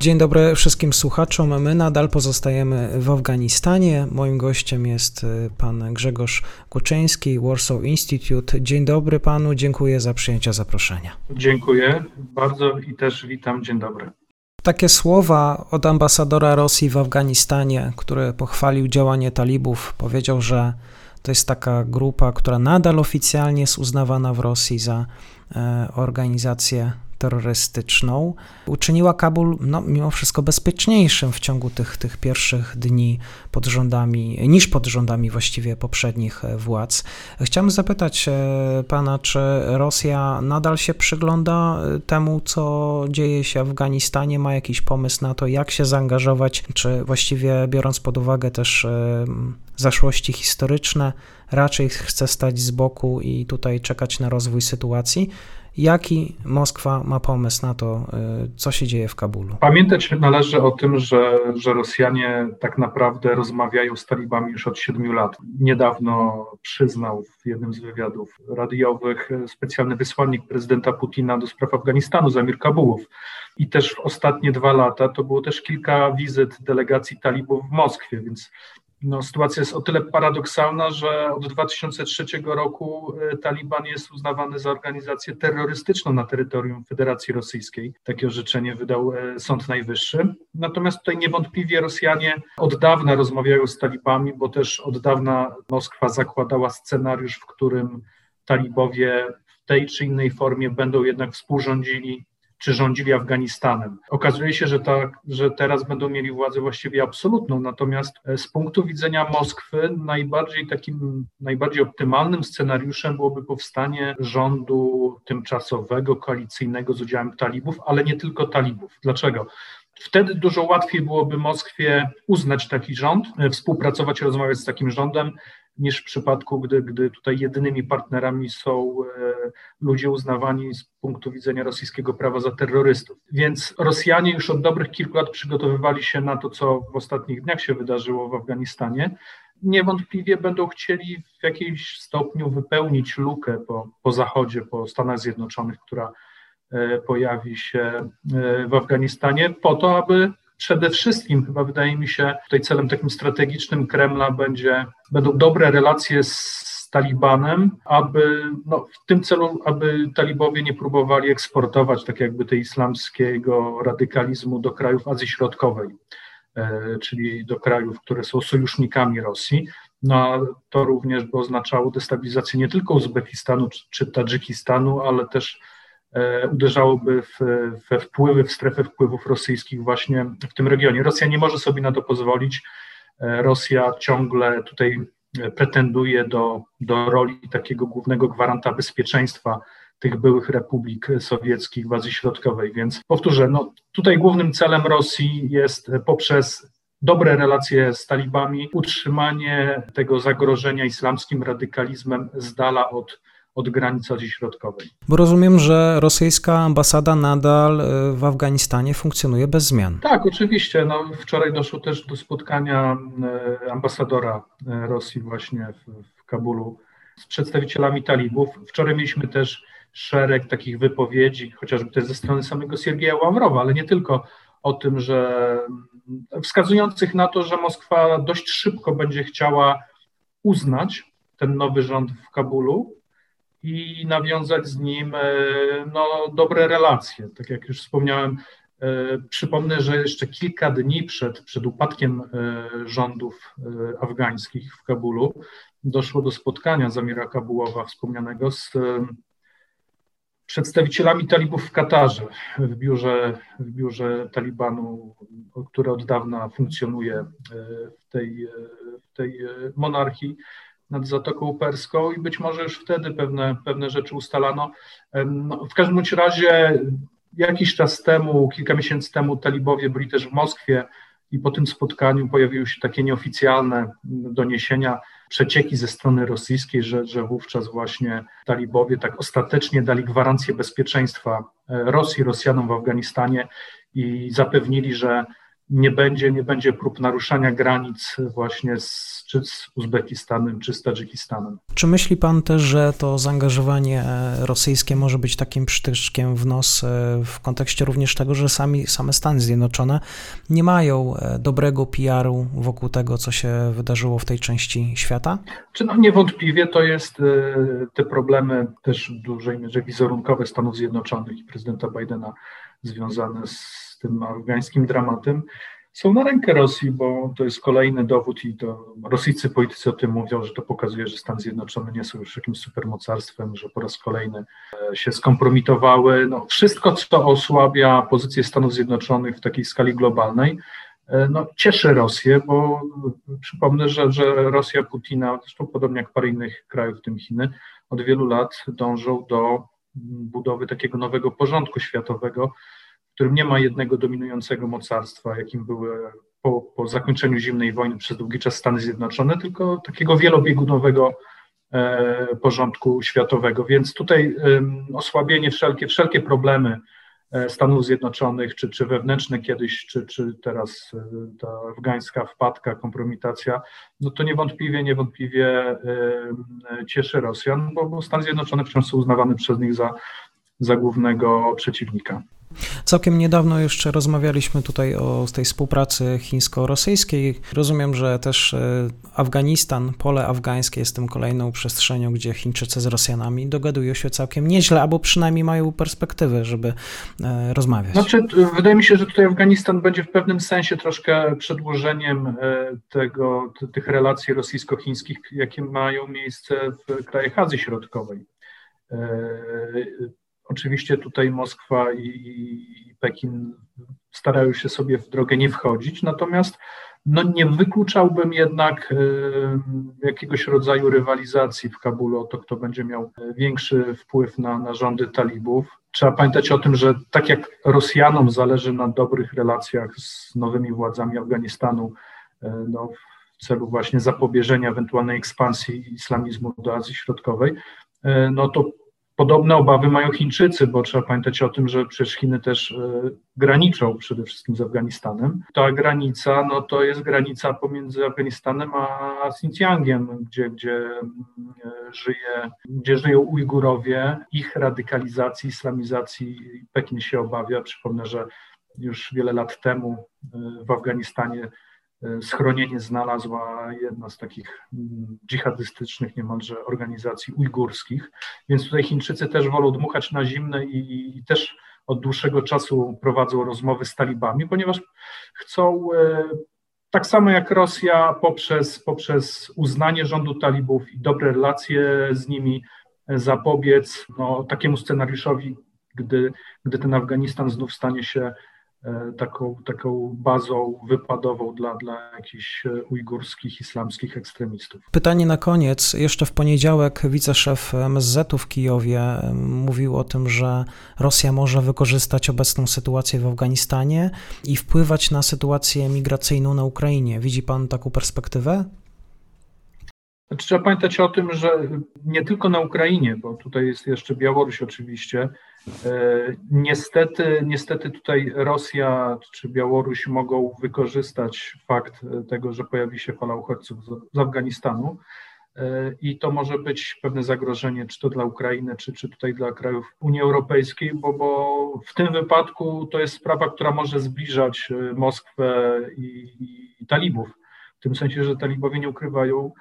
Dzień dobry wszystkim słuchaczom. My nadal pozostajemy w Afganistanie. Moim gościem jest y, pan Grzegorz Kuczyński, Warsaw Institute. Dzień dobry panu, dziękuję za przyjęcie zaproszenia. Dziękuję bardzo i też witam. Dzień dobry. Takie słowa od ambasadora Rosji w Afganistanie, który pochwalił działanie talibów, powiedział, że to jest taka grupa, która nadal oficjalnie jest uznawana w Rosji za e, organizację terrorystyczną uczyniła Kabul no, mimo wszystko bezpieczniejszym w ciągu tych, tych pierwszych dni pod rządami, niż pod rządami właściwie poprzednich e, władz. Chciałbym zapytać e, pana, czy Rosja nadal się przygląda e, temu, co dzieje się w Afganistanie, ma jakiś pomysł na to, jak się zaangażować, czy właściwie biorąc pod uwagę też zaszłości historyczne, raczej chce stać z boku i tutaj czekać na rozwój sytuacji, Jaki Moskwa ma pomysł na to, y, co się dzieje w Kabulu? Pamiętać należy o tym, że, że Rosjanie tak naprawdę rozmawiają z talibami już od siedmiu lat. Niedawno przyznał w jednym z wywiadów radiowych specjalny wysłannik prezydenta Putina do spraw Afganistanu, Zamir Kabułów. I też w ostatnie dwa lata to było też kilka wizyt delegacji talibów w Moskwie, więc no, sytuacja jest o tyle paradoksalna, że od 2003 roku e, Taliban jest uznawany za organizację terrorystyczną na terytorium Federacji Rosyjskiej. Takie orzeczenie wydał e, Sąd Najwyższy. Natomiast tutaj niewątpliwie Rosjanie od dawna rozmawiają z talibami, bo też od dawna Moskwa zakładała scenariusz, w którym talibowie w tej czy innej formie będą jednak współrządzili czy rządzili Afganistanem. Okazuje się, że, tak, że teraz będą mieli władzę właściwie absolutną, natomiast e, z punktu widzenia Moskwy najbardziej takim, najbardziej optymalnym scenariuszem byłoby powstanie rządu tymczasowego, koalicyjnego z udziałem talibów, ale nie tylko talibów. Dlaczego? Wtedy dużo łatwiej byłoby Moskwie uznać taki rząd, e, współpracować, rozmawiać z takim rządem, niż w przypadku, gdy, gdy tutaj jedynymi partnerami są e, ludzie uznawani z punktu widzenia rosyjskiego prawa za terrorystów. Więc Rosjanie już od dobrych kilku lat przygotowywali się na to, co w ostatnich dniach się wydarzyło w Afganistanie. Niewątpliwie będą chcieli w jakimś stopniu wypełnić lukę po, po Zachodzie, po Stanach Zjednoczonych, która e, pojawi się e, w Afganistanie, po to, aby przede wszystkim chyba wydaje mi się tutaj celem takim strategicznym Kremla będzie, będą dobre relacje z Talibanem, aby no, w tym celu, aby talibowie nie próbowali eksportować tak jakby tej islamskiego radykalizmu do krajów Azji Środkowej, e, czyli do krajów, które są sojusznikami Rosji. No, to również by oznaczało destabilizację nie tylko Uzbekistanu czy, czy Tadżykistanu, ale też uderzałoby w, we wpływy, w strefę wpływów rosyjskich właśnie w tym regionie. Rosja nie może sobie na to pozwolić. E, Rosja ciągle tutaj pretenduje do, do roli takiego głównego gwaranta bezpieczeństwa tych byłych republik sowieckich w Azji Środkowej. Więc powtórzę, no, tutaj głównym celem Rosji jest poprzez dobre relacje z talibami utrzymanie tego zagrożenia islamskim radykalizmem z dala od od granic Azji Środkowej. Bo rozumiem, że rosyjska ambasada nadal e, w Afganistanie funkcjonuje bez zmian. Tak, oczywiście. No, wczoraj doszło też do spotkania e, ambasadora e, Rosji właśnie w, w Kabulu z przedstawicielami talibów. Wczoraj mieliśmy też szereg takich wypowiedzi, chociażby też ze strony samego Siergieja Ławrowa, ale nie tylko o tym, że wskazujących na to, że Moskwa dość szybko będzie chciała uznać ten nowy rząd w Kabulu, i nawiązać z nim e, no, dobre relacje. Tak jak już wspomniałem, e, przypomnę, że jeszcze kilka dni przed, przed upadkiem e, rządów afgańskich w Kabulu doszło do spotkania Zamira Kabułowa wspomnianego z przedstawicielami talibów w Katarze, w biurze, w biurze Talibanu, które od dawna funkcjonuje w tej, w tej monarchii nad Zatoką Perską i być może już wtedy pewne, pewne rzeczy ustalano. No, w każdym bądź razie jakiś czas temu, kilka miesięcy temu talibowie byli też w Moskwie i po tym spotkaniu pojawiły się takie nieoficjalne doniesienia, przecieki ze strony rosyjskiej, że, że wówczas właśnie talibowie tak ostatecznie dali gwarancję bezpieczeństwa e, Rosji, Rosjanom w Afganistanie i zapewnili, że nie będzie, nie będzie prób naruszania granic właśnie z, czy z Uzbekistanem, czy z Tadżykistanem. Czy myśli pan też, że to zaangażowanie e, rosyjskie może być takim przytyczkiem w nos e, w kontekście również tego, że sami, same Stany Zjednoczone nie mają e, dobrego PR-u wokół tego, co się wydarzyło w tej części świata? Czy no niewątpliwie to jest te problemy też w dużej mierze wizerunkowe Stanów Zjednoczonych i prezydenta Bidena związane z tym afgańskim dramatem, są na rękę Rosji, bo to jest kolejny dowód i to rosyjscy politycy o tym mówią, że to pokazuje, że Stany Zjednoczone nie są już jakimś supermocarstwem, że po raz kolejny e, się skompromitowały. No, wszystko, co osłabia pozycję Stanów Zjednoczonych w takiej skali globalnej, e, no, cieszy Rosję, bo przypomnę, że, że Rosja Putina, zresztą podobnie jak parę innych krajów, w tym Chiny, od wielu lat dążą do budowy takiego nowego porządku światowego, którym nie ma jednego dominującego mocarstwa, jakim były po, po zakończeniu zimnej wojny przez długi czas Stany Zjednoczone, tylko takiego wielobiegunowego e, porządku światowego. Więc tutaj osłabienie wszelkie, wszelkie problemy Stanów Zjednoczonych, czy, czy wewnętrzne kiedyś, czy, czy teraz e, ta afgańska wpadka, kompromitacja, no to niewątpliwie, niewątpliwie e, cieszy Rosjan, bo, bo Stany Zjednoczone wciąż są uznawane przez nich za, za głównego przeciwnika. Całkiem niedawno jeszcze rozmawialiśmy tutaj o tej współpracy chińsko-rosyjskiej. Rozumiem, że też e, Afganistan, pole afgańskie jest tym kolejną przestrzenią, gdzie Chińczycy z Rosjanami dogadują się całkiem nieźle, albo przynajmniej mają perspektywę, żeby e, rozmawiać. Znaczy, wydaje mi się, że tutaj Afganistan będzie w pewnym sensie troszkę przedłużeniem e, tego, tych relacji rosyjsko-chińskich, jakie mają miejsce w krajach Azji Środkowej. Oczywiście tutaj Moskwa i Pekin starają się sobie w drogę nie wchodzić, natomiast no nie wykluczałbym jednak jakiegoś rodzaju rywalizacji w Kabulu o to, kto będzie miał większy wpływ na, na rządy talibów. Trzeba pamiętać o tym, że tak jak Rosjanom zależy na dobrych relacjach z nowymi władzami Afganistanu e, no, w celu właśnie zapobieżenia ewentualnej ekspansji islamizmu do Azji Środkowej, e, no to Podobne obawy mają Chińczycy, bo trzeba pamiętać o tym, że przecież Chiny też e, graniczą przede wszystkim z Afganistanem. Ta granica, no to jest granica pomiędzy Afganistanem a Xinjiangiem, gdzie, gdzie e, żyje, gdzie żyją Ujgurowie. Ich radykalizacji, islamizacji Pekin się obawia. Przypomnę, że już wiele lat temu e, w Afganistanie schronienie znalazła jedna z takich mm, dżihadystycznych niemalże organizacji ujgurskich, więc tutaj Chińczycy też wolą dmuchać na zimne i, i też od dłuższego czasu prowadzą rozmowy z talibami, ponieważ chcą e, tak samo jak Rosja poprzez, poprzez uznanie rządu talibów i dobre relacje z nimi e, zapobiec no, takiemu scenariuszowi, gdy, gdy ten Afganistan znów stanie się E, taką, taką bazą wypadową dla, dla jakichś e, ujgurskich, islamskich ekstremistów. Pytanie na koniec. Jeszcze w poniedziałek wiceszef MSZ-u w Kijowie e, mówił o tym, że Rosja może wykorzystać obecną sytuację w Afganistanie i wpływać na sytuację migracyjną na Ukrainie. Widzi pan taką perspektywę? Znaczy, trzeba pamiętać o tym, że nie tylko na Ukrainie, bo tutaj jest jeszcze Białoruś oczywiście. E, niestety, niestety tutaj Rosja czy Białoruś mogą wykorzystać fakt tego, że pojawi się fala uchodźców z Afganistanu e, i to może być pewne zagrożenie, czy to dla Ukrainy, czy, czy tutaj dla krajów Unii Europejskiej, bo, bo w tym wypadku to jest sprawa, która może zbliżać e, Moskwę i, i talibów. W tym sensie, że talibowie nie ukrywają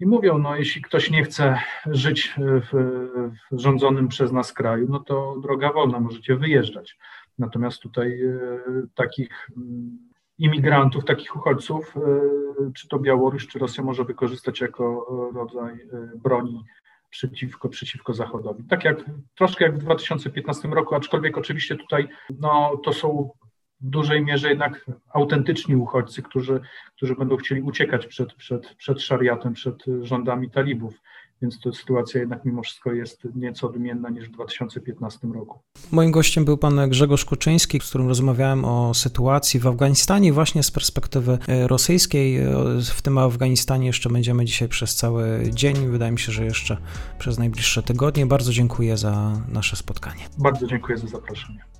i mówią, no jeśli ktoś nie chce żyć w, w rządzonym przez nas kraju, no to droga wolna, możecie wyjeżdżać. Natomiast tutaj e, takich mm, imigrantów, takich uchodźców, e, czy to Białoruś, czy Rosja może wykorzystać jako rodzaj e, broni przeciwko, przeciwko Zachodowi. Tak jak troszkę jak w 2015 roku, aczkolwiek oczywiście tutaj no, to są w dużej mierze jednak autentyczni uchodźcy, którzy, którzy będą chcieli uciekać przed, przed, przed szariatem, przed rządami talibów. więc to sytuacja jednak mimo wszystko jest nieco odmienna niż w 2015 roku. Moim gościem był pan Grzegorz Kuczyński, z którym rozmawiałem o sytuacji w Afganistanie właśnie z perspektywy e, rosyjskiej. E, w tym Afganistanie jeszcze będziemy dzisiaj przez cały dzień, wydaje mi się, że jeszcze przez najbliższe tygodnie. Bardzo dziękuję za nasze spotkanie. Bardzo dziękuję za zaproszenie.